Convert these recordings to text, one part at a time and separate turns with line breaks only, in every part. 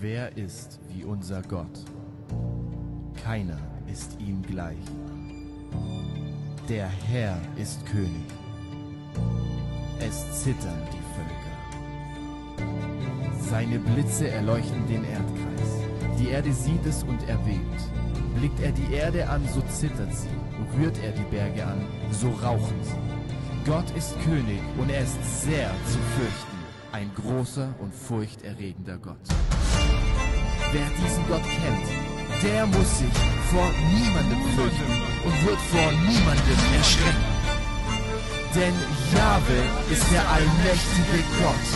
Wer ist wie unser Gott? Keiner ist ihm gleich. Der Herr ist König. Es zittern die Völker. Seine Blitze erleuchten den Erdkreis. Die Erde sieht es und erbebt. Blickt er die Erde an, so zittert sie. Rührt er die Berge an, so rauchen sie. Gott ist König und er ist sehr zu fürchten. Ein großer und furchterregender Gott. Wer diesen Gott kennt, der muss sich vor niemandem fürchten und wird vor niemandem erschrecken. Denn Jahwe ist der allmächtige Gott.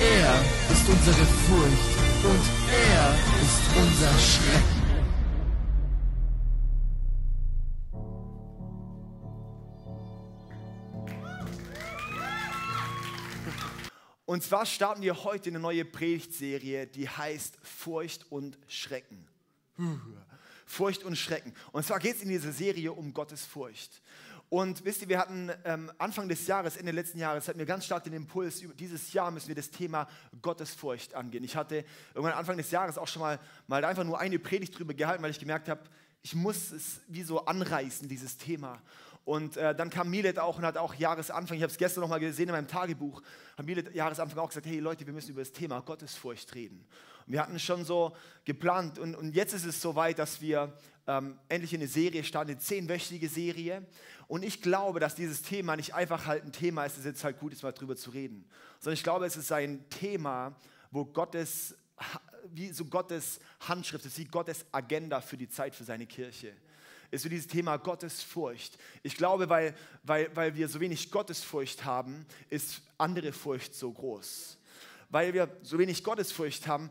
Er ist unsere Furcht und er ist unser Schrecken.
Und zwar starten wir heute eine neue Predigtserie, die heißt Furcht und Schrecken. Furcht und Schrecken. Und zwar geht es in dieser Serie um Gottes Furcht. Und wisst ihr, wir hatten ähm, Anfang des Jahres, Ende letzten Jahres, hatten wir ganz stark den Impuls, dieses Jahr müssen wir das Thema Gottesfurcht angehen. Ich hatte irgendwann Anfang des Jahres auch schon mal, mal einfach nur eine Predigt drüber gehalten, weil ich gemerkt habe, ich muss es wie so anreißen, dieses Thema. Und äh, dann kam Milet auch und hat auch Jahresanfang, ich habe es gestern noch mal gesehen in meinem Tagebuch, hat Milet Jahresanfang auch gesagt, hey Leute, wir müssen über das Thema Gottesfurcht reden. Und wir hatten schon so geplant und, und jetzt ist es soweit, dass wir ähm, endlich eine Serie starten, eine zehnwöchige Serie. Und ich glaube, dass dieses Thema nicht einfach halt ein Thema ist, das jetzt halt gut ist, mal drüber zu reden, sondern ich glaube, es ist ein Thema, wo Gottes, wie so Gottes Handschrift ist, wie Gottes Agenda für die Zeit, für seine Kirche ist so dieses Thema Gottesfurcht. Ich glaube, weil, weil, weil wir so wenig Gottesfurcht haben, ist andere Furcht so groß. Weil wir so wenig Gottesfurcht haben,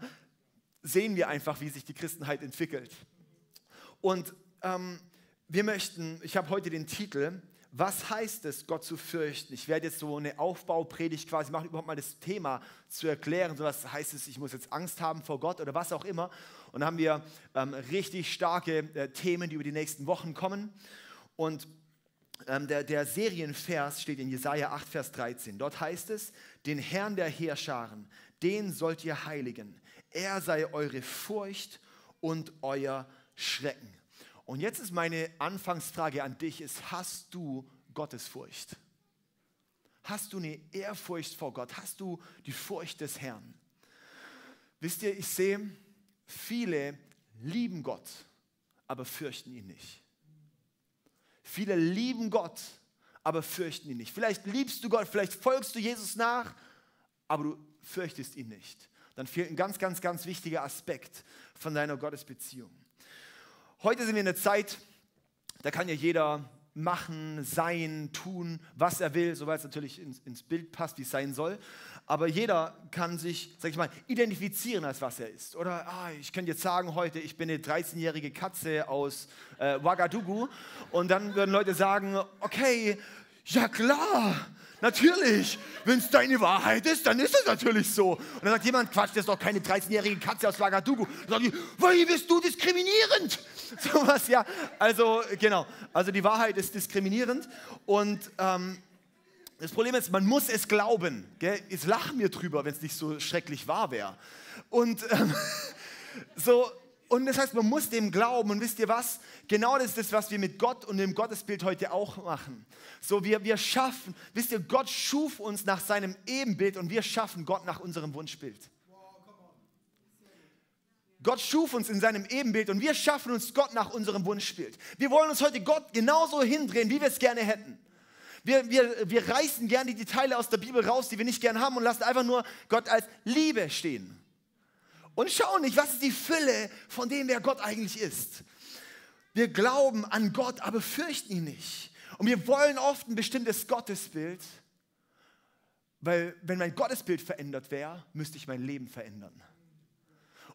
sehen wir einfach, wie sich die Christenheit entwickelt. Und ähm, wir möchten, ich habe heute den Titel, was heißt es, Gott zu fürchten? Ich werde jetzt so eine Aufbaupredigt quasi machen, überhaupt mal das Thema zu erklären. So was heißt es, ich muss jetzt Angst haben vor Gott oder was auch immer. Und dann haben wir ähm, richtig starke äh, Themen, die über die nächsten Wochen kommen. Und ähm, der, der Serienvers steht in Jesaja 8, Vers 13. Dort heißt es: Den Herrn der Heerscharen, den sollt ihr heiligen. Er sei eure Furcht und euer Schrecken. Und jetzt ist meine Anfangsfrage an dich: ist, Hast du Gottesfurcht? Hast du eine Ehrfurcht vor Gott? Hast du die Furcht des Herrn? Wisst ihr, ich sehe, viele lieben Gott, aber fürchten ihn nicht. Viele lieben Gott, aber fürchten ihn nicht. Vielleicht liebst du Gott, vielleicht folgst du Jesus nach, aber du fürchtest ihn nicht. Dann fehlt ein ganz, ganz, ganz wichtiger Aspekt von deiner Gottesbeziehung. Heute sind wir in einer Zeit, da kann ja jeder machen, sein, tun, was er will, soweit es natürlich ins, ins Bild passt, wie es sein soll. Aber jeder kann sich, sag ich mal, identifizieren als was er ist. Oder ah, ich könnte jetzt sagen heute, ich bin eine 13-jährige Katze aus äh, Ouagadougou. Und dann würden Leute sagen, okay, ja klar, Natürlich, wenn es deine Wahrheit ist, dann ist es natürlich so. Und dann sagt jemand, Quatsch, das ist doch keine 13-jährige Katze aus Ouagadougou. Dann sage ich, weil bist du diskriminierend? So was, ja. Also, genau. Also die Wahrheit ist diskriminierend. Und ähm, das Problem ist, man muss es glauben. Gell? Jetzt lachen wir drüber, wenn es nicht so schrecklich wahr wäre. Und ähm, so, und das heißt, man muss dem glauben. Und wisst ihr was? Genau das ist das, was wir mit Gott und dem Gottesbild heute auch machen. So, wir, wir schaffen, wisst ihr, Gott schuf uns nach seinem Ebenbild und wir schaffen Gott nach unserem Wunschbild. Gott schuf uns in seinem Ebenbild und wir schaffen uns Gott nach unserem Wunschbild. Wir wollen uns heute Gott genauso hindrehen, wie wir es gerne hätten. Wir, wir, wir reißen gerne die Teile aus der Bibel raus, die wir nicht gern haben und lassen einfach nur Gott als Liebe stehen und schauen nicht, was ist die Fülle von dem, wer Gott eigentlich ist. Wir glauben an Gott, aber fürchten ihn nicht. Und wir wollen oft ein bestimmtes Gottesbild, weil wenn mein Gottesbild verändert wäre, müsste ich mein Leben verändern.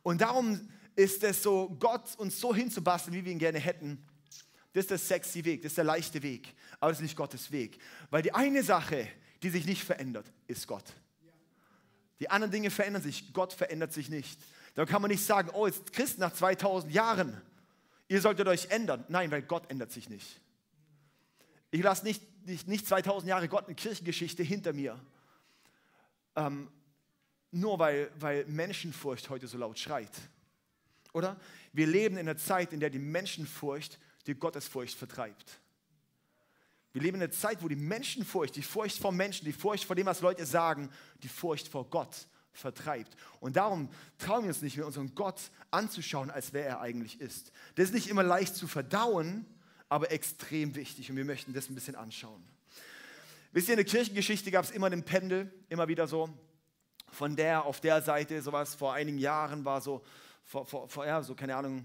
Und darum ist es so, Gott uns so hinzubasteln, wie wir ihn gerne hätten. Das ist der sexy Weg, das ist der leichte Weg, aber das ist nicht Gottes Weg. Weil die eine Sache, die sich nicht verändert, ist Gott. Die anderen Dinge verändern sich, Gott verändert sich nicht. Da kann man nicht sagen, oh, jetzt Christ nach 2000 Jahren, ihr solltet euch ändern. Nein, weil Gott ändert sich nicht. Ich lasse nicht, nicht, nicht 2000 Jahre Gott eine Kirchengeschichte hinter mir. Ähm, nur weil, weil Menschenfurcht heute so laut schreit. Oder? Wir leben in einer Zeit, in der die Menschenfurcht die Gottesfurcht vertreibt. Wir leben in einer Zeit, wo die Menschenfurcht, die Furcht vor Menschen, die Furcht vor dem, was Leute sagen, die Furcht vor Gott vertreibt. Und darum trauen wir uns nicht mehr, unseren Gott anzuschauen, als wer er eigentlich ist. Das ist nicht immer leicht zu verdauen, aber extrem wichtig und wir möchten das ein bisschen anschauen. Wisst ihr, in der Kirchengeschichte gab es immer den Pendel, immer wieder so von der auf der Seite, sowas vor einigen Jahren war so, vor, vor, vor ja, so keine Ahnung,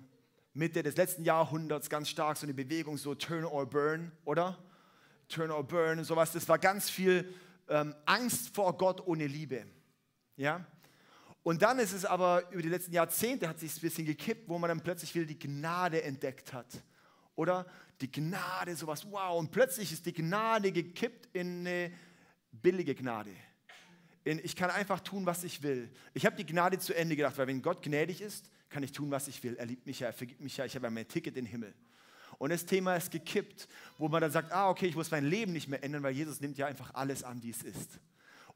Mitte des letzten Jahrhunderts ganz stark so eine Bewegung, so Turn or Burn, oder? Turn or Burn, sowas. Das war ganz viel ähm, Angst vor Gott ohne Liebe. Ja? Und dann ist es aber über die letzten Jahrzehnte hat sich ein bisschen gekippt, wo man dann plötzlich wieder die Gnade entdeckt hat. Oder die Gnade, sowas, wow. Und plötzlich ist die Gnade gekippt in eine billige Gnade. In, ich kann einfach tun, was ich will. Ich habe die Gnade zu Ende gedacht, weil wenn Gott gnädig ist, kann ich tun, was ich will. Er liebt mich ja, er vergibt mich ja, ich habe ja mein Ticket in den Himmel. Und das Thema ist gekippt, wo man dann sagt, ah, okay, ich muss mein Leben nicht mehr ändern, weil Jesus nimmt ja einfach alles an, wie es ist.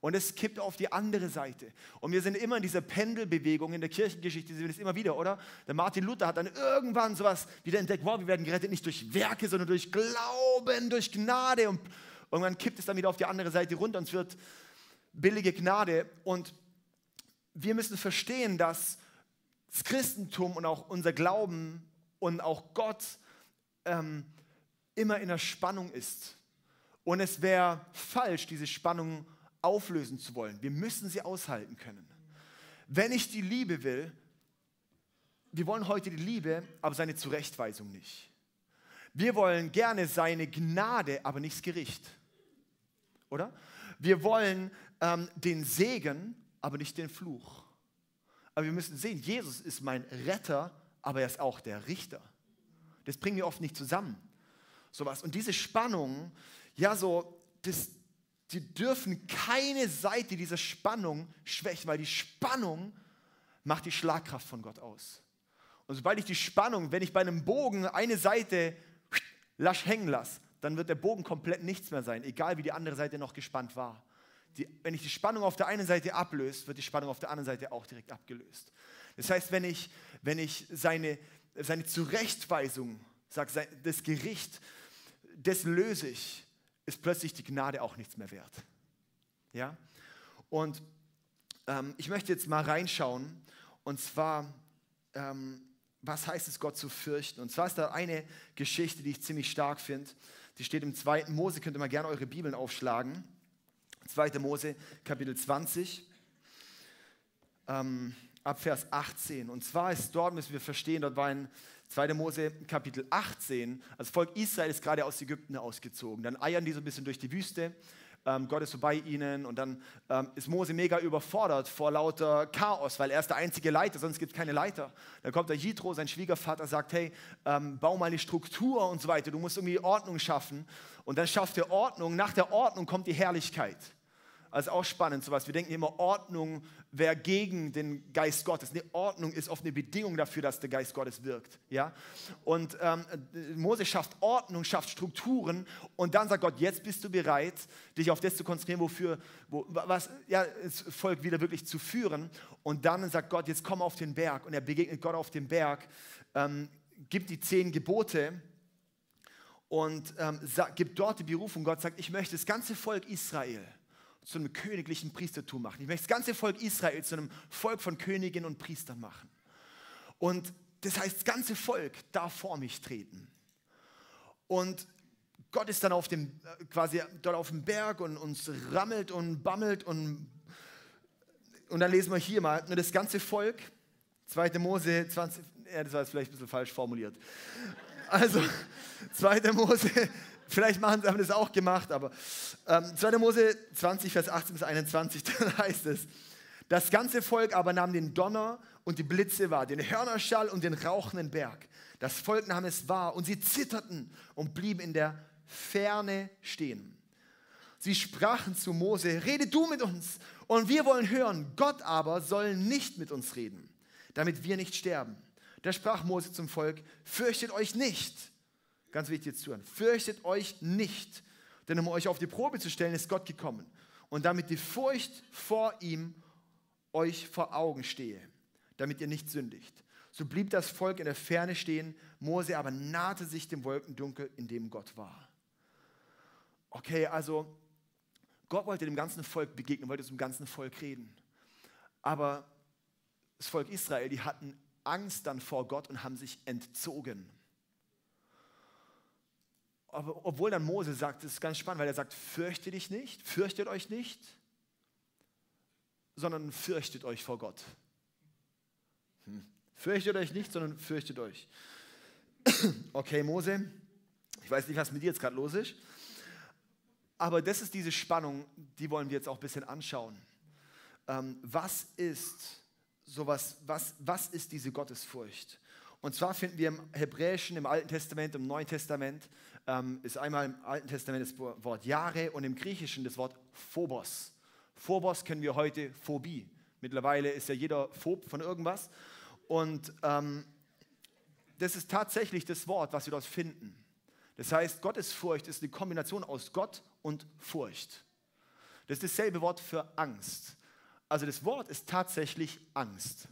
Und es kippt auf die andere Seite. Und wir sind immer in dieser Pendelbewegung in der Kirchengeschichte, sehen wir das immer wieder, oder? Der Martin Luther hat dann irgendwann sowas wieder entdeckt, wow, wir werden gerettet nicht durch Werke, sondern durch Glauben, durch Gnade. Und irgendwann kippt es dann wieder auf die andere Seite runter und es wird billige Gnade. Und wir müssen verstehen, dass das Christentum und auch unser Glauben und auch Gott ähm, immer in der Spannung ist. Und es wäre falsch, diese Spannung auflösen zu wollen. Wir müssen sie aushalten können. Wenn ich die Liebe will, wir wollen heute die Liebe, aber seine Zurechtweisung nicht. Wir wollen gerne seine Gnade, aber nicht das Gericht. Oder? Wir wollen ähm, den Segen, aber nicht den Fluch. Aber wir müssen sehen, Jesus ist mein Retter, aber er ist auch der Richter. Das bringen wir oft nicht zusammen. Sowas. Und diese Spannung, ja, so, das, die dürfen keine Seite dieser Spannung schwächen, weil die Spannung macht die Schlagkraft von Gott aus. Und sobald ich die Spannung, wenn ich bei einem Bogen eine Seite lasch hängen lasse, dann wird der Bogen komplett nichts mehr sein, egal wie die andere Seite noch gespannt war. Die, wenn ich die Spannung auf der einen Seite ablöse, wird die Spannung auf der anderen Seite auch direkt abgelöst. Das heißt, wenn ich, wenn ich seine, seine Zurechtweisung, sage, das Gericht, das löse ich, ist plötzlich die Gnade auch nichts mehr wert. Ja? Und ähm, ich möchte jetzt mal reinschauen, und zwar, ähm, was heißt es, Gott zu fürchten? Und zwar ist da eine Geschichte, die ich ziemlich stark finde. Die steht im 2. Mose, könnt ihr mal gerne eure Bibeln aufschlagen. 2. Mose, Kapitel 20, ähm, ab Vers 18. Und zwar ist dort, müssen wir verstehen, dort war ein 2. Mose Kapitel 18. Das Volk Israel ist gerade aus Ägypten ausgezogen. Dann eiern die so ein bisschen durch die Wüste. Ähm, Gott ist so bei ihnen und dann ähm, ist Mose mega überfordert vor lauter Chaos, weil er ist der einzige Leiter, sonst gibt es keine Leiter. Dann kommt der Jitro, sein Schwiegervater, sagt, hey, ähm, bau mal eine Struktur und so weiter, du musst irgendwie Ordnung schaffen. Und dann schafft er Ordnung, nach der Ordnung kommt die Herrlichkeit. Also auch spannend sowas. Wir denken immer, Ordnung wäre gegen den Geist Gottes. Nee, Ordnung ist oft eine Bedingung dafür, dass der Geist Gottes wirkt. Ja? Und ähm, Mose schafft Ordnung, schafft Strukturen und dann sagt Gott, jetzt bist du bereit, dich auf das zu konzentrieren, wofür, wo, was, ja, das Volk wieder wirklich zu führen. Und dann sagt Gott, jetzt komm auf den Berg. Und er begegnet Gott auf dem Berg, ähm, gibt die zehn Gebote und ähm, sagt, gibt dort die Berufung. Gott sagt, ich möchte das ganze Volk Israel zu einem königlichen Priestertum machen. Ich möchte das ganze Volk Israel zu einem Volk von Königen und Priestern machen. Und das heißt, das ganze Volk darf vor mich treten. Und Gott ist dann auf dem, äh, quasi dort auf dem Berg und uns rammelt und bammelt und, und dann lesen wir hier mal, nur das ganze Volk, 2. Mose 20, ja, das war jetzt vielleicht ein bisschen falsch formuliert. Also, 2. Mose Vielleicht machen, haben das auch gemacht, aber ähm, 2. Mose 20, Vers 18 bis 21, da heißt es, das ganze Volk aber nahm den Donner und die Blitze wahr, den Hörnerschall und den rauchenden Berg. Das Volk nahm es wahr und sie zitterten und blieben in der Ferne stehen. Sie sprachen zu Mose, rede du mit uns und wir wollen hören. Gott aber soll nicht mit uns reden, damit wir nicht sterben. Da sprach Mose zum Volk, fürchtet euch nicht Ganz wichtig jetzt zuhören. Fürchtet euch nicht, denn um euch auf die Probe zu stellen, ist Gott gekommen. Und damit die Furcht vor ihm euch vor Augen stehe, damit ihr nicht sündigt. So blieb das Volk in der Ferne stehen, Mose aber nahte sich dem Wolkendunkel, in dem Gott war. Okay, also Gott wollte dem ganzen Volk begegnen, wollte zum ganzen Volk reden. Aber das Volk Israel, die hatten Angst dann vor Gott und haben sich entzogen. Obwohl dann Mose sagt, das ist ganz spannend, weil er sagt, fürchte dich nicht, fürchtet euch nicht, sondern fürchtet euch vor Gott. Hm. Fürchtet euch nicht, sondern fürchtet euch. Okay, Mose, ich weiß nicht, was mit dir jetzt gerade los ist, aber das ist diese Spannung, die wollen wir jetzt auch ein bisschen anschauen. Ähm, was ist sowas, was, was ist diese Gottesfurcht? Und zwar finden wir im Hebräischen, im Alten Testament, im Neuen Testament, ähm, ist einmal im Alten Testament das Wort Jahre und im Griechischen das Wort Phobos. Phobos kennen wir heute Phobie. Mittlerweile ist ja jeder Phob von irgendwas. Und ähm, das ist tatsächlich das Wort, was wir dort finden. Das heißt, Gottesfurcht ist eine Kombination aus Gott und Furcht. Das ist dasselbe Wort für Angst. Also das Wort ist tatsächlich Angst.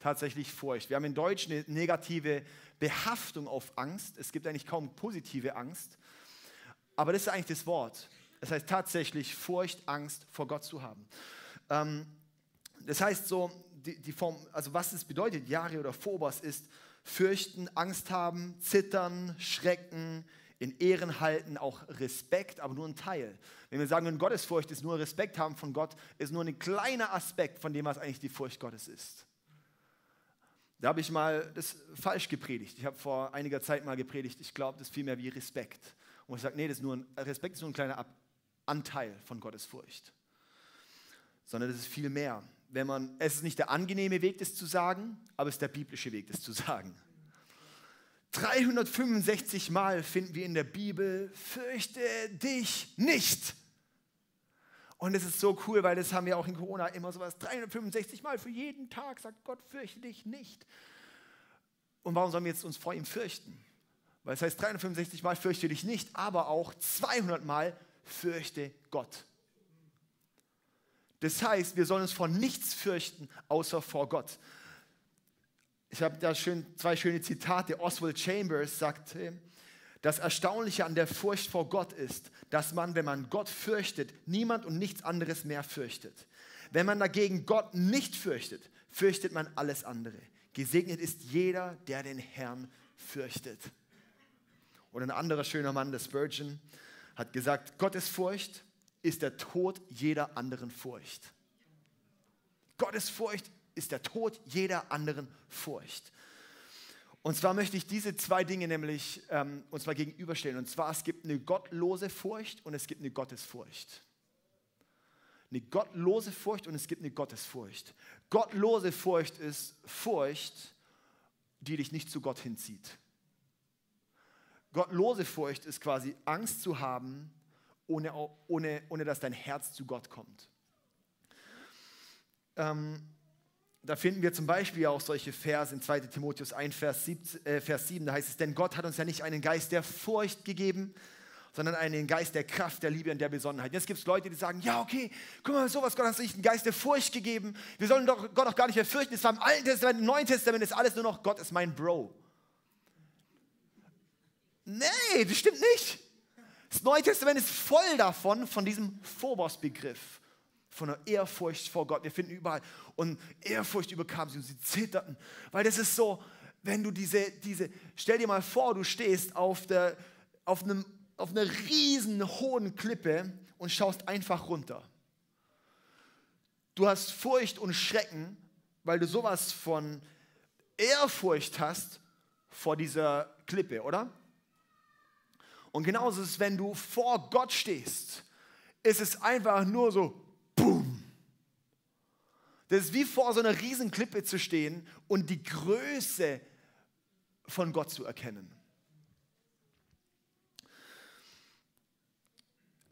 Tatsächlich Furcht. Wir haben in Deutsch eine negative Behaftung auf Angst. Es gibt eigentlich kaum positive Angst. Aber das ist eigentlich das Wort. Das heißt tatsächlich Furcht, Angst vor Gott zu haben. Ähm, das heißt so, die, die Form, also was es bedeutet, Jahre oder Phobos, ist fürchten, Angst haben, zittern, schrecken, in Ehren halten, auch Respekt, aber nur ein Teil. Wenn wir sagen, Gottesfurcht ist nur Respekt haben von Gott, ist nur ein kleiner Aspekt von dem, was eigentlich die Furcht Gottes ist. Da habe ich mal das falsch gepredigt. Ich habe vor einiger Zeit mal gepredigt, ich glaube, das ist viel mehr wie Respekt. Und ich sage, nee, das ist nur ein, Respekt ist nur ein kleiner Anteil von Gottesfurcht. Sondern das ist viel mehr wenn man, es ist nicht der angenehme Weg, das zu sagen, aber es ist der biblische Weg, das zu sagen. 365 Mal finden wir in der Bibel, fürchte dich nicht. Und es ist so cool, weil das haben wir auch in Corona immer sowas, 365 Mal für jeden Tag sagt Gott, fürchte dich nicht. Und warum sollen wir jetzt uns vor ihm fürchten? Weil es heißt 365 Mal fürchte dich nicht, aber auch 200 Mal fürchte Gott. Das heißt, wir sollen uns vor nichts fürchten, außer vor Gott. Ich habe da schön, zwei schöne Zitate. Oswald Chambers sagte, das Erstaunliche an der Furcht vor Gott ist, dass man, wenn man Gott fürchtet, niemand und nichts anderes mehr fürchtet. Wenn man dagegen Gott nicht fürchtet, fürchtet man alles andere. Gesegnet ist jeder, der den Herrn fürchtet. Und ein anderer schöner Mann, der Spurgeon, hat gesagt, Gottes Furcht ist der Tod jeder anderen Furcht. Gottes Furcht ist der Tod jeder anderen Furcht. Und zwar möchte ich diese zwei Dinge nämlich ähm, uns mal gegenüberstellen. Und zwar, es gibt eine gottlose Furcht und es gibt eine Gottesfurcht. Eine gottlose Furcht und es gibt eine Gottesfurcht. Gottlose Furcht ist Furcht, die dich nicht zu Gott hinzieht. Gottlose Furcht ist quasi Angst zu haben, ohne, ohne, ohne dass dein Herz zu Gott kommt. Ähm, da finden wir zum Beispiel auch solche Verse in 2 Timotheus 1, Vers 7, äh, Vers 7, da heißt es, denn Gott hat uns ja nicht einen Geist der Furcht gegeben, sondern einen Geist der Kraft, der Liebe und der Besonnenheit. Jetzt gibt es Leute, die sagen, ja okay, guck mal, sowas, Gott hat uns nicht einen Geist der Furcht gegeben, wir sollen doch Gott auch gar nicht mehr fürchten, es war im Alten Testament, im Neuen Testament ist alles nur noch, Gott ist mein Bro. Nee, das stimmt nicht. Das Neue Testament ist voll davon, von diesem Phobos-Begriff, von der Ehrfurcht vor Gott. Wir finden überall. Und Ehrfurcht überkam sie und sie zitterten. Weil das ist so, wenn du diese, diese stell dir mal vor, du stehst auf, der, auf, einem, auf einer riesen hohen Klippe und schaust einfach runter. Du hast Furcht und Schrecken, weil du sowas von Ehrfurcht hast vor dieser Klippe, oder? Und genauso ist es, wenn du vor Gott stehst, ist es einfach nur so, boom. Das ist wie vor so einer riesen Klippe zu stehen und die Größe von Gott zu erkennen.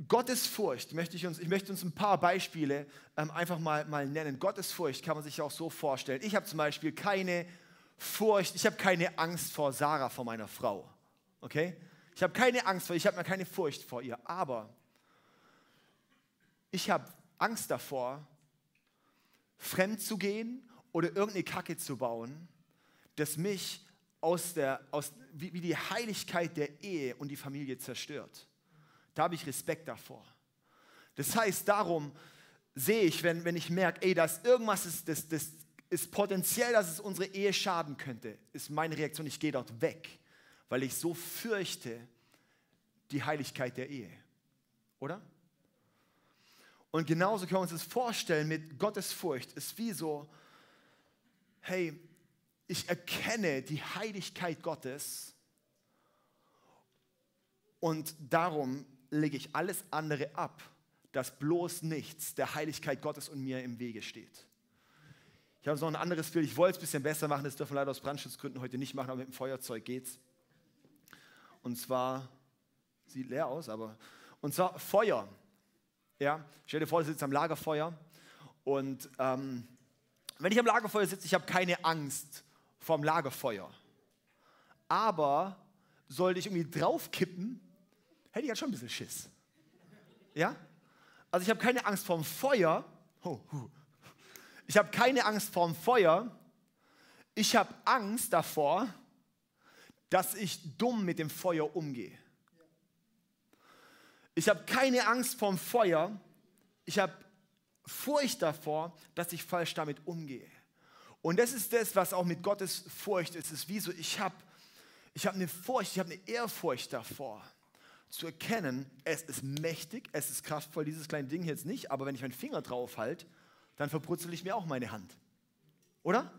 Gottes Furcht möchte ich uns, ich möchte uns ein paar Beispiele ähm, einfach mal, mal nennen. Gottes Furcht kann man sich auch so vorstellen. Ich habe zum Beispiel keine Furcht, ich habe keine Angst vor Sarah, vor meiner Frau. Okay? Ich habe keine Angst vor ihr, ich habe keine Furcht vor ihr, aber ich habe Angst davor, fremd zu gehen oder irgendeine Kacke zu bauen, das mich aus der, aus, wie, wie die Heiligkeit der Ehe und die Familie zerstört. Da habe ich Respekt davor. Das heißt, darum sehe ich, wenn, wenn ich merke, ey, dass irgendwas ist, das, das ist potenziell, dass es unsere Ehe schaden könnte, ist meine Reaktion, ich gehe dort weg, weil ich so fürchte die Heiligkeit der Ehe. Oder? Und genauso können wir uns das vorstellen mit Gottes Furcht. Ist wie so, hey, ich erkenne die Heiligkeit Gottes und darum lege ich alles andere ab, dass bloß nichts der Heiligkeit Gottes und mir im Wege steht. Ich habe noch ein anderes Bild, ich wollte es ein bisschen besser machen, das dürfen wir leider aus Brandschutzgründen heute nicht machen, aber mit dem Feuerzeug geht's. Und zwar, sieht leer aus, aber, und zwar Feuer. Ja, stell dir vor, du sitzt am Lagerfeuer und ähm, wenn ich am Lagerfeuer sitze, ich habe keine Angst vom Lagerfeuer. Aber sollte ich irgendwie draufkippen, hätte ich halt schon ein bisschen Schiss. Ja? Also ich habe keine Angst vorm Feuer. Ich habe keine Angst vorm Feuer. Ich habe Angst davor, dass ich dumm mit dem Feuer umgehe. Ich habe keine Angst vorm Feuer. Ich habe Furcht davor, dass ich falsch damit umgehe. Und das ist das, was auch mit Gottes Furcht ist. Es ist wie so, ich habe ich hab eine Furcht, ich habe eine Ehrfurcht davor, zu erkennen, es ist mächtig, es ist kraftvoll, dieses kleine Ding jetzt nicht, aber wenn ich meinen Finger drauf halte, dann verbrutzel ich mir auch meine Hand. Oder?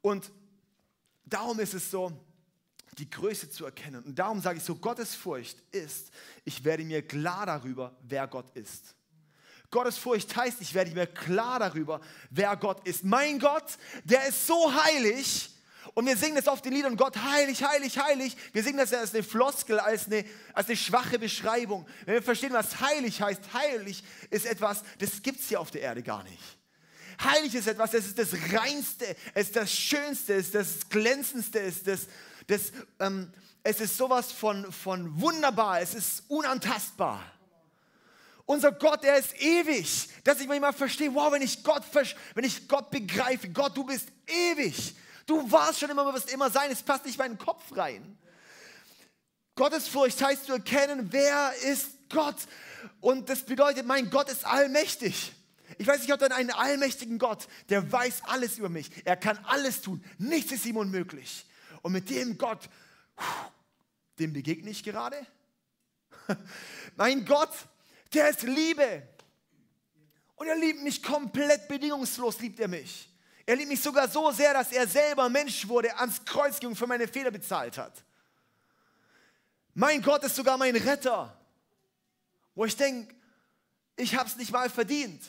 Und darum ist es so, die Größe zu erkennen. Und darum sage ich so, Gottes Furcht ist, ich werde mir klar darüber, wer Gott ist. Gottes Furcht heißt, ich werde mir klar darüber, wer Gott ist. Mein Gott, der ist so heilig. Und wir singen das oft in Liedern, Gott heilig, heilig, heilig. Wir singen das als eine Floskel, als eine, als eine schwache Beschreibung. Wenn wir verstehen, was heilig heißt, heilig ist etwas, das gibt es hier auf der Erde gar nicht. Heilig ist etwas, das ist das Reinste, es ist das Schönste, es ist das Glänzendste, es ist, das, das, ähm, es ist sowas von, von wunderbar, es ist unantastbar. Unser Gott, er ist ewig. Dass ich manchmal verstehe, wow, wenn ich Gott, wenn ich Gott begreife, Gott, du bist ewig. Du warst schon immer, du wirst immer sein. Es passt nicht in meinen Kopf rein. Gottesfurcht heißt zu erkennen, wer ist Gott. Und das bedeutet, mein Gott ist allmächtig. Ich weiß, ich habe dann einen allmächtigen Gott, der weiß alles über mich. Er kann alles tun. Nichts ist ihm unmöglich. Und mit dem Gott, dem begegne ich gerade. mein Gott, der ist Liebe. Und er liebt mich komplett bedingungslos, liebt er mich. Er liebt mich sogar so sehr, dass er selber Mensch wurde, ans Kreuz ging und für meine Fehler bezahlt hat. Mein Gott ist sogar mein Retter. Wo ich denke, ich habe es nicht mal verdient.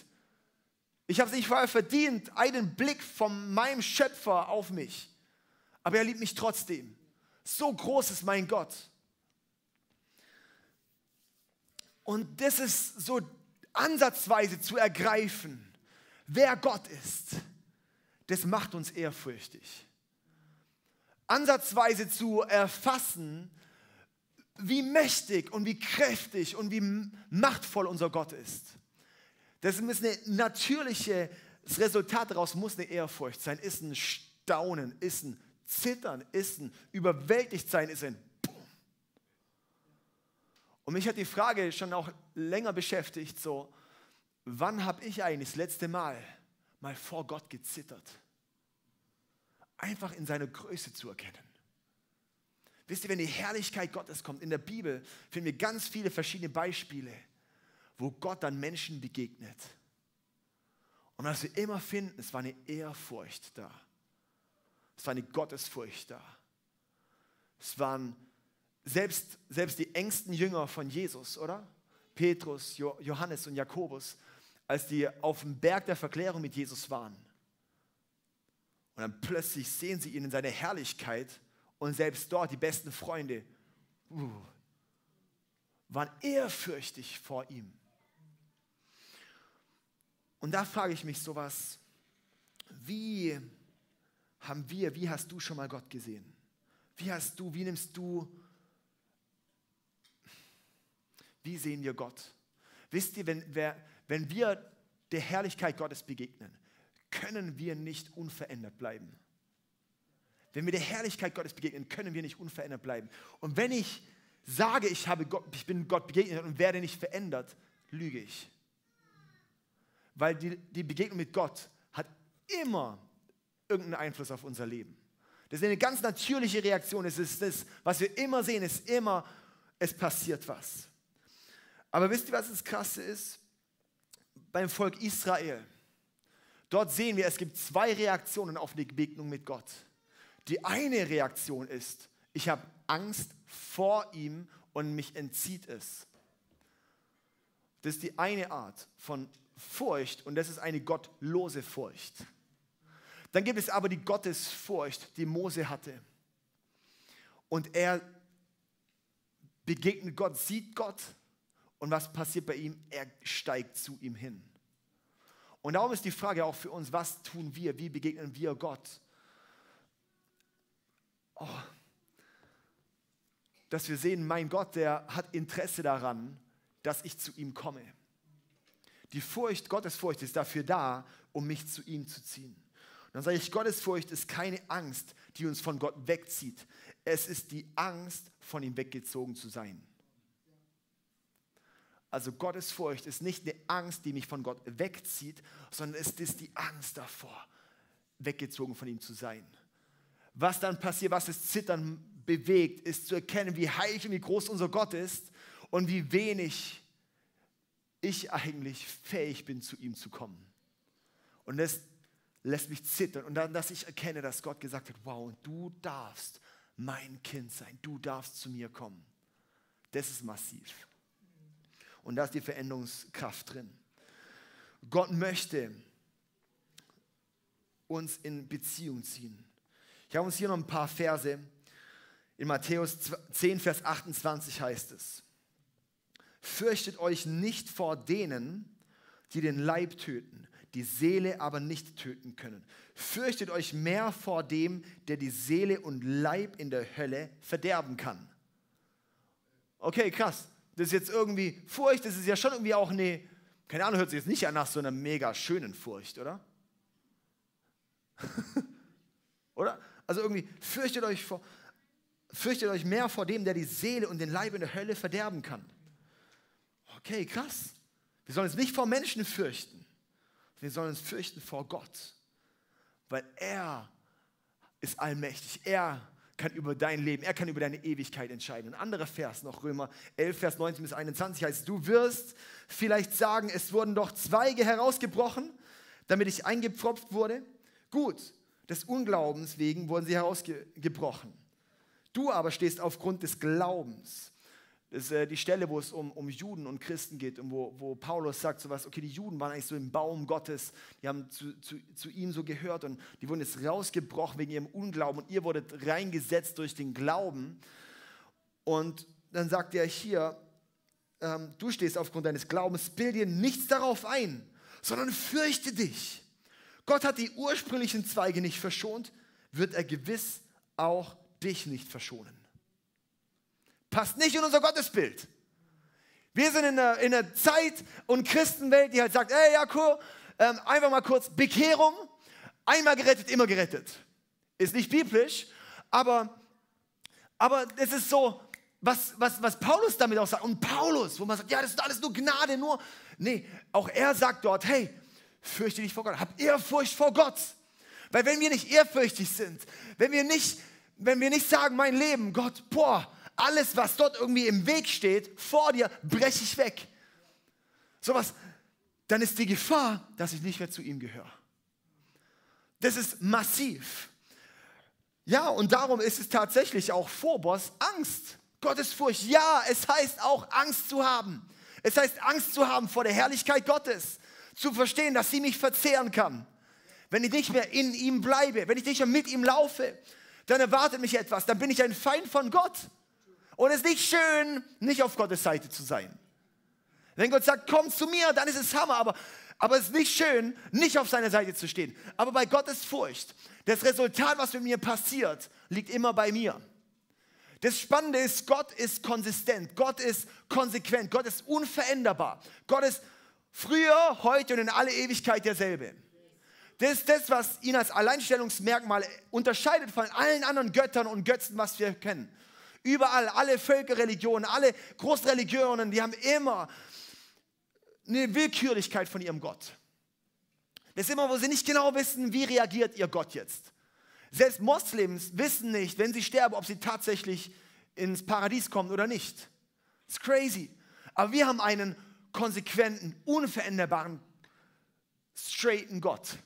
Ich habe es nicht mal verdient, einen Blick von meinem Schöpfer auf mich. Aber er liebt mich trotzdem. So groß ist mein Gott. Und das ist so ansatzweise zu ergreifen, wer Gott ist. Das macht uns ehrfürchtig. Ansatzweise zu erfassen, wie mächtig und wie kräftig und wie machtvoll unser Gott ist. Das ist eine natürliche, das Resultat daraus muss eine Ehrfurcht sein, ist ein Staunen, ist ein Zittern, ist ein überwältigt sein, ist ein und mich hat die Frage schon auch länger beschäftigt, so, wann habe ich eigentlich das letzte Mal mal vor Gott gezittert? Einfach in seiner Größe zu erkennen. Wisst ihr, wenn die Herrlichkeit Gottes kommt, in der Bibel finden wir ganz viele verschiedene Beispiele, wo Gott dann Menschen begegnet. Und was wir immer finden, es war eine Ehrfurcht da. Es war eine Gottesfurcht da. Es waren selbst, selbst die engsten Jünger von Jesus, oder? Petrus, Johannes und Jakobus, als die auf dem Berg der Verklärung mit Jesus waren. Und dann plötzlich sehen sie ihn in seiner Herrlichkeit und selbst dort die besten Freunde uh, waren ehrfürchtig vor ihm. Und da frage ich mich sowas, wie haben wir, wie hast du schon mal Gott gesehen? Wie hast du, wie nimmst du wie sehen wir Gott? Wisst ihr, wenn, wer, wenn wir der Herrlichkeit Gottes begegnen, können wir nicht unverändert bleiben. Wenn wir der Herrlichkeit Gottes begegnen, können wir nicht unverändert bleiben. Und wenn ich sage, ich, habe Gott, ich bin Gott begegnet und werde nicht verändert, lüge ich. Weil die, die Begegnung mit Gott hat immer irgendeinen Einfluss auf unser Leben. Das ist eine ganz natürliche Reaktion. Es ist das, was wir immer sehen, ist immer, es passiert was. Aber wisst ihr, was das Krasse ist? Beim Volk Israel. Dort sehen wir, es gibt zwei Reaktionen auf die Begegnung mit Gott. Die eine Reaktion ist, ich habe Angst vor ihm und mich entzieht es. Das ist die eine Art von Furcht und das ist eine gottlose Furcht. Dann gibt es aber die Gottesfurcht, die Mose hatte. Und er begegnet Gott, sieht Gott und was passiert bei ihm? Er steigt zu ihm hin. Und darum ist die Frage auch für uns, was tun wir? Wie begegnen wir Gott? Oh, dass wir sehen, mein Gott, der hat Interesse daran, dass ich zu ihm komme. Die Furcht, Gottesfurcht ist dafür da, um mich zu ihm zu ziehen. Dann sage ich, Gottesfurcht ist keine Angst, die uns von Gott wegzieht. Es ist die Angst, von ihm weggezogen zu sein. Also Gottesfurcht ist nicht eine Angst, die mich von Gott wegzieht, sondern es ist die Angst davor, weggezogen von ihm zu sein. Was dann passiert, was das Zittern bewegt, ist zu erkennen, wie heilig und wie groß unser Gott ist und wie wenig ich eigentlich fähig bin, zu ihm zu kommen. Und das lässt mich zittern. Und dann, dass ich erkenne, dass Gott gesagt hat, wow, du darfst mein Kind sein, du darfst zu mir kommen. Das ist massiv. Und da ist die Veränderungskraft drin. Gott möchte uns in Beziehung ziehen. Ich habe uns hier noch ein paar Verse. In Matthäus 10, Vers 28 heißt es, Fürchtet euch nicht vor denen, die den Leib töten, die Seele aber nicht töten können. Fürchtet euch mehr vor dem, der die Seele und Leib in der Hölle verderben kann. Okay, krass das ist jetzt irgendwie Furcht, das ist ja schon irgendwie auch eine, keine Ahnung, hört sich jetzt nicht an nach so einer mega schönen Furcht, oder? oder? Also irgendwie fürchtet euch vor, fürchtet euch mehr vor dem, der die Seele und den Leib in der Hölle verderben kann. Okay, krass. Wir sollen uns nicht vor Menschen fürchten. Wir sollen uns fürchten vor Gott. Weil er ist allmächtig. Er kann über dein Leben, er kann über deine Ewigkeit entscheiden. Ein anderer Vers noch, Römer 11, Vers 19 bis 21 heißt, du wirst vielleicht sagen, es wurden doch Zweige herausgebrochen, damit ich eingepfropft wurde. Gut, des Unglaubens wegen wurden sie herausgebrochen. Du aber stehst aufgrund des Glaubens. Das ist äh, die Stelle, wo es um, um Juden und Christen geht und wo, wo Paulus sagt so was, okay, die Juden waren eigentlich so im Baum Gottes, die haben zu, zu, zu ihm so gehört und die wurden jetzt rausgebrochen wegen ihrem Unglauben und ihr wurdet reingesetzt durch den Glauben. Und dann sagt er hier, ähm, du stehst aufgrund deines Glaubens, bild dir nichts darauf ein, sondern fürchte dich. Gott hat die ursprünglichen Zweige nicht verschont, wird er gewiss auch dich nicht verschonen. Passt nicht in unser Gottesbild. Wir sind in einer, in einer Zeit und Christenwelt, die halt sagt, ey Jakob, ähm, einfach mal kurz Bekehrung, einmal gerettet, immer gerettet. Ist nicht biblisch, aber, aber es ist so, was, was, was Paulus damit auch sagt. Und Paulus, wo man sagt, ja, das ist alles nur Gnade, nur. Nee, auch er sagt dort, hey, fürchte dich vor Gott, hab Ehrfurcht vor Gott. Weil wenn wir nicht ehrfürchtig sind, wenn wir nicht, wenn wir nicht sagen, mein Leben, Gott, boah, alles, was dort irgendwie im Weg steht, vor dir, breche ich weg. Sowas, dann ist die Gefahr, dass ich nicht mehr zu ihm gehöre. Das ist massiv. Ja, und darum ist es tatsächlich auch Phobos Angst. Gottesfurcht. Ja, es heißt auch Angst zu haben. Es heißt Angst zu haben vor der Herrlichkeit Gottes. Zu verstehen, dass sie mich verzehren kann. Wenn ich nicht mehr in ihm bleibe, wenn ich nicht mehr mit ihm laufe, dann erwartet mich etwas. Dann bin ich ein Feind von Gott. Und es ist nicht schön, nicht auf Gottes Seite zu sein. Wenn Gott sagt, komm zu mir, dann ist es Hammer, aber, aber es ist nicht schön, nicht auf seiner Seite zu stehen. Aber bei Gottes Furcht, das Resultat, was mit mir passiert, liegt immer bei mir. Das Spannende ist, Gott ist konsistent, Gott ist konsequent, Gott ist unveränderbar. Gott ist früher, heute und in alle Ewigkeit derselbe. Das ist das, was ihn als Alleinstellungsmerkmal unterscheidet von allen anderen Göttern und Götzen, was wir kennen. Überall, alle Völkerreligionen, alle Großreligionen, die haben immer eine Willkürlichkeit von ihrem Gott. Das ist immer, wo sie nicht genau wissen, wie reagiert ihr Gott jetzt. Selbst Moslems wissen nicht, wenn sie sterben, ob sie tatsächlich ins Paradies kommen oder nicht. Ist crazy. Aber wir haben einen konsequenten, unveränderbaren, straighten Gott,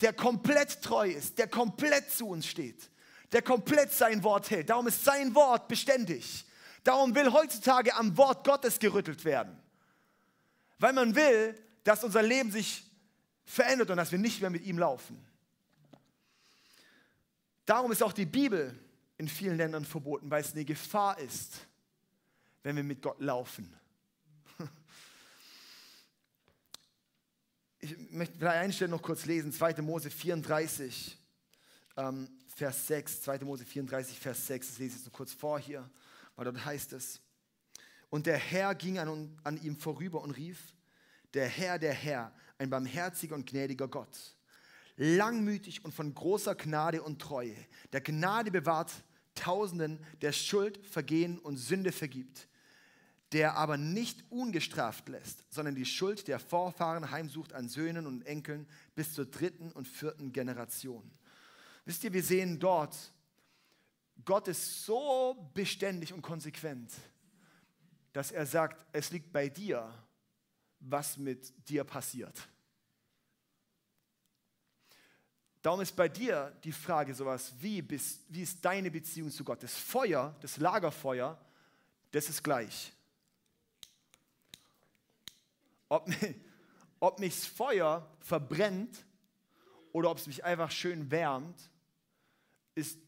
der komplett treu ist, der komplett zu uns steht, der komplett sein Wort hält. Darum ist sein Wort beständig. Darum will heutzutage am Wort Gottes gerüttelt werden. Weil man will, dass unser Leben sich verändert und dass wir nicht mehr mit ihm laufen. Darum ist auch die Bibel in vielen Ländern verboten, weil es eine Gefahr ist, wenn wir mit Gott laufen. Ich möchte vielleicht eine Stelle noch kurz lesen, 2. Mose 34, ähm, Vers 6, 2. Mose 34, Vers 6, das lese ich so kurz vor hier, weil dort heißt es, und der Herr ging an, an ihm vorüber und rief, der Herr, der Herr, ein barmherziger und gnädiger Gott, langmütig und von großer Gnade und Treue, der Gnade bewahrt Tausenden, der Schuld, Vergehen und Sünde vergibt, der aber nicht ungestraft lässt, sondern die Schuld der Vorfahren heimsucht an Söhnen und Enkeln bis zur dritten und vierten Generation. Wisst ihr, wir sehen dort, Gott ist so beständig und konsequent, dass er sagt, es liegt bei dir, was mit dir passiert. Darum ist bei dir die Frage sowas, wie, bist, wie ist deine Beziehung zu Gott? Das Feuer, das Lagerfeuer, das ist gleich. Ob, ob mich das Feuer verbrennt oder ob es mich einfach schön wärmt, ist,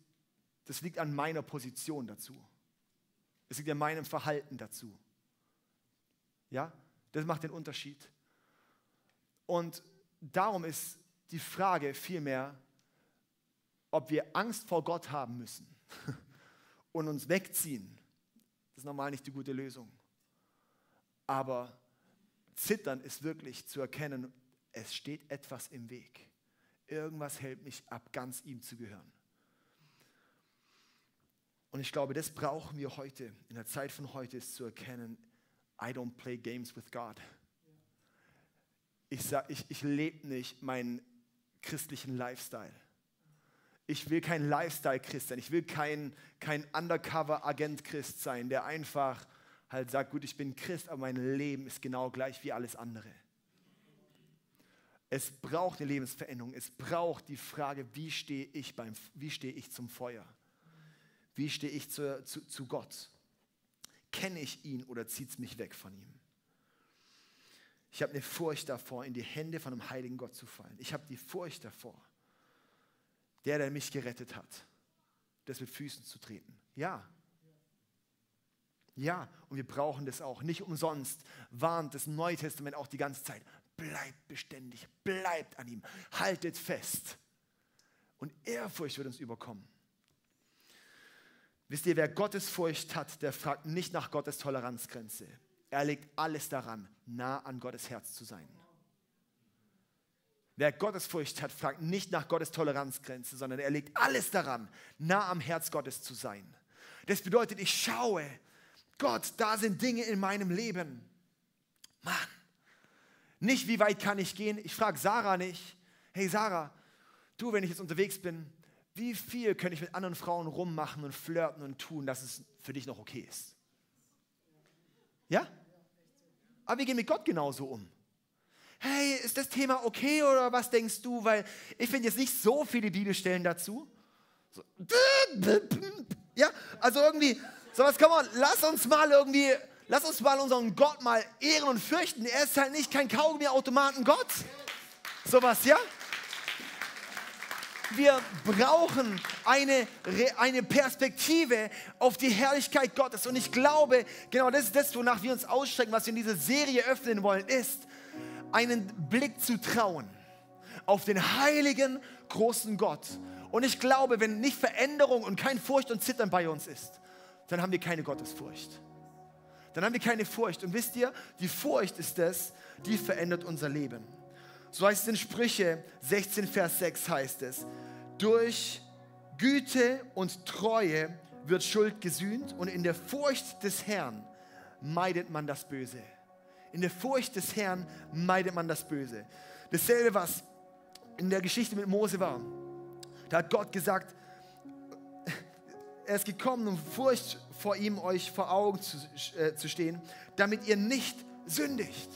das liegt an meiner Position dazu. Es liegt an meinem Verhalten dazu. Ja, das macht den Unterschied. Und darum ist die Frage vielmehr, ob wir Angst vor Gott haben müssen und uns wegziehen. Das ist normal nicht die gute Lösung. Aber Zittern ist wirklich zu erkennen, es steht etwas im Weg. Irgendwas hält mich ab, ganz ihm zu gehören. Und ich glaube, das brauchen wir heute, in der Zeit von heute, ist zu erkennen, I don't play games with God. Ich, ich, ich lebe nicht meinen christlichen Lifestyle. Ich will kein Lifestyle-Christ sein. Ich will kein, kein Undercover-Agent-Christ sein, der einfach halt sagt, gut, ich bin Christ, aber mein Leben ist genau gleich wie alles andere. Es braucht eine Lebensveränderung. Es braucht die Frage, wie stehe ich, beim, wie stehe ich zum Feuer? Wie stehe ich zu, zu, zu Gott? Kenne ich ihn oder zieht es mich weg von ihm? Ich habe eine Furcht davor, in die Hände von einem heiligen Gott zu fallen. Ich habe die Furcht davor, der, der mich gerettet hat, das mit Füßen zu treten. Ja, ja, und wir brauchen das auch. Nicht umsonst warnt das Neue Testament auch die ganze Zeit. Bleibt beständig, bleibt an ihm, haltet fest. Und Ehrfurcht wird uns überkommen. Wisst ihr, wer Gottesfurcht hat, der fragt nicht nach Gottes Toleranzgrenze. Er legt alles daran, nah an Gottes Herz zu sein. Wer Gottesfurcht hat, fragt nicht nach Gottes Toleranzgrenze, sondern er legt alles daran, nah am Herz Gottes zu sein. Das bedeutet, ich schaue, Gott, da sind Dinge in meinem Leben. Mann, nicht wie weit kann ich gehen. Ich frage Sarah nicht, hey Sarah, du, wenn ich jetzt unterwegs bin, wie viel könnte ich mit anderen Frauen rummachen und flirten und tun, dass es für dich noch okay ist? Ja? Aber wir gehen mit Gott genauso um. Hey, ist das Thema okay oder was denkst du? Weil ich finde jetzt nicht so viele Bibelstellen dazu. So. Ja, also irgendwie, so was kann man, lass uns mal irgendwie, lass uns mal unseren Gott mal ehren und fürchten. Er ist halt nicht kein Kaugummi-Automaten Gott. Sowas, ja? Wir brauchen eine, eine Perspektive auf die Herrlichkeit Gottes. Und ich glaube, genau das ist das, wonach wir uns ausstrecken, was wir in dieser Serie öffnen wollen, ist, einen Blick zu trauen auf den heiligen, großen Gott. Und ich glaube, wenn nicht Veränderung und kein Furcht und Zittern bei uns ist, dann haben wir keine Gottesfurcht. Dann haben wir keine Furcht. Und wisst ihr, die Furcht ist das, die verändert unser Leben. So heißt es in Sprüche 16, Vers 6 heißt es, durch Güte und Treue wird Schuld gesühnt und in der Furcht des Herrn meidet man das Böse. In der Furcht des Herrn meidet man das Böse. Dasselbe, was in der Geschichte mit Mose war. Da hat Gott gesagt, er ist gekommen, um Furcht vor ihm euch vor Augen zu, äh, zu stehen, damit ihr nicht sündigt.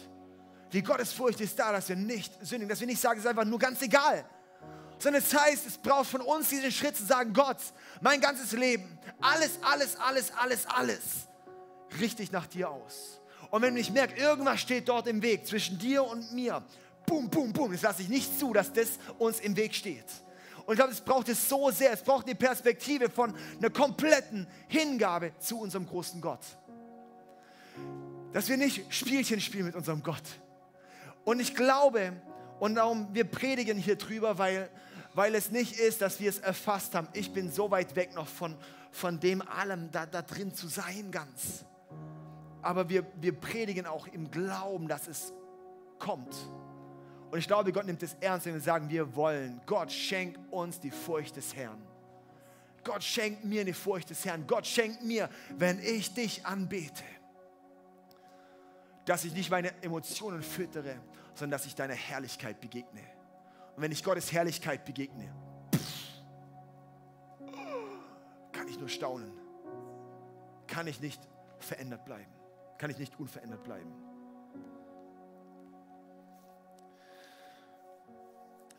Die Gottesfurcht ist da, dass wir nicht sündigen, dass wir nicht sagen, es ist einfach nur ganz egal. Sondern es heißt, es braucht von uns diesen Schritt zu sagen, Gott, mein ganzes Leben, alles, alles, alles, alles, alles, richte ich nach dir aus. Und wenn ich merke, irgendwas steht dort im Weg zwischen dir und mir, bum, bum, bum, das lasse ich nicht zu, dass das uns im Weg steht. Und ich glaube, es braucht es so sehr, es braucht eine Perspektive von einer kompletten Hingabe zu unserem großen Gott. Dass wir nicht Spielchen spielen mit unserem Gott. Und ich glaube, und darum, wir predigen hier drüber, weil, weil es nicht ist, dass wir es erfasst haben. Ich bin so weit weg noch von, von dem allem da, da drin zu sein ganz. Aber wir, wir predigen auch im Glauben, dass es kommt. Und ich glaube, Gott nimmt es ernst, wenn wir sagen, wir wollen. Gott schenkt uns die Furcht des Herrn. Gott schenkt mir die Furcht des Herrn. Gott schenkt mir, wenn ich dich anbete, dass ich nicht meine Emotionen füttere, sondern dass ich deiner Herrlichkeit begegne. Und wenn ich Gottes Herrlichkeit begegne, kann ich nur staunen. Kann ich nicht verändert bleiben. Kann ich nicht unverändert bleiben.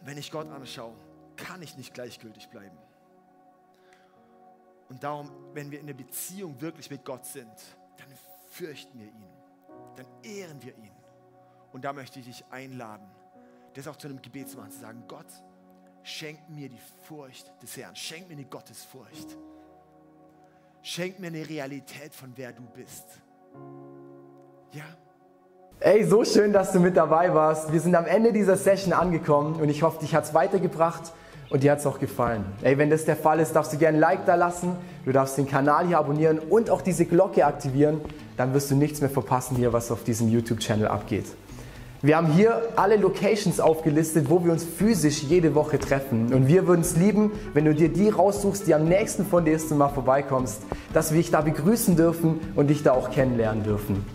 Wenn ich Gott anschaue, kann ich nicht gleichgültig bleiben. Und darum, wenn wir in der Beziehung wirklich mit Gott sind, dann fürchten wir ihn, dann ehren wir ihn. Und da möchte ich dich einladen, das auch zu einem Gebet zu machen, zu sagen, Gott, schenk mir die Furcht des Herrn, schenk mir eine Gottesfurcht. Schenk mir eine Realität von wer du bist. Ja.
Ey, so schön, dass du mit dabei warst. Wir sind am Ende dieser Session angekommen und ich hoffe, dich hat es weitergebracht und dir hat es auch gefallen. Ey, wenn das der Fall ist, darfst du gerne ein Like da lassen, du darfst den Kanal hier abonnieren und auch diese Glocke aktivieren, dann wirst du nichts mehr verpassen hier, was auf diesem YouTube-Channel abgeht. Wir haben hier alle Locations aufgelistet, wo wir uns physisch jede Woche treffen. Und wir würden es lieben, wenn du dir die raussuchst, die am nächsten von dir ist und mal vorbeikommst, dass wir dich da begrüßen dürfen und dich da auch kennenlernen dürfen.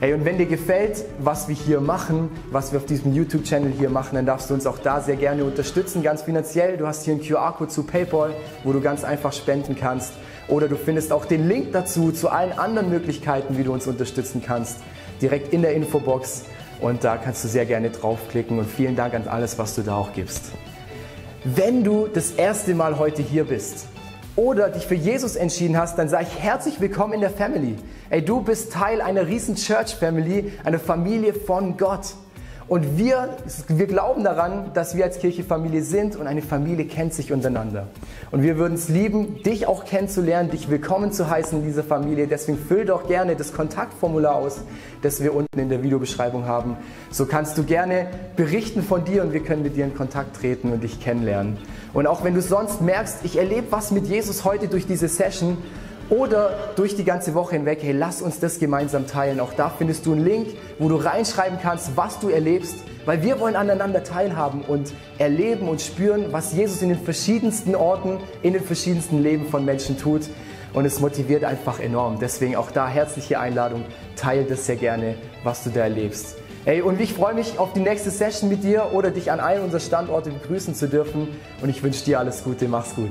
Hey, und wenn dir gefällt, was wir hier machen, was wir auf diesem YouTube-Channel hier machen, dann darfst du uns auch da sehr gerne unterstützen, ganz finanziell. Du hast hier einen QR-Code zu PayPal, wo du ganz einfach spenden kannst. Oder du findest auch den Link dazu zu allen anderen Möglichkeiten, wie du uns unterstützen kannst, direkt in der Infobox. Und da kannst du sehr gerne draufklicken und vielen Dank an alles, was du da auch gibst. Wenn du das erste Mal heute hier bist oder dich für Jesus entschieden hast, dann sage ich herzlich willkommen in der Family. Ey, du bist Teil einer riesen Church Family, einer Familie von Gott. Und wir, wir glauben daran, dass wir als Kirche Familie sind und eine Familie kennt sich untereinander. Und wir würden es lieben, dich auch kennenzulernen, dich willkommen zu heißen in dieser Familie. Deswegen füll doch gerne das Kontaktformular aus, das wir unten in der Videobeschreibung haben. So kannst du gerne berichten von dir und wir können mit dir in Kontakt treten und dich kennenlernen. Und auch wenn du sonst merkst, ich erlebe was mit Jesus heute durch diese Session, oder durch die ganze Woche hinweg, hey, lass uns das gemeinsam teilen. Auch da findest du einen Link, wo du reinschreiben kannst, was du erlebst, weil wir wollen aneinander teilhaben und erleben und spüren, was Jesus in den verschiedensten Orten, in den verschiedensten Leben von Menschen tut. Und es motiviert einfach enorm. Deswegen auch da herzliche Einladung, teile das sehr gerne, was du da erlebst. Hey, und ich freue mich auf die nächste Session mit dir oder dich an einem unserer Standorte begrüßen zu dürfen. Und ich wünsche dir alles Gute, mach's gut.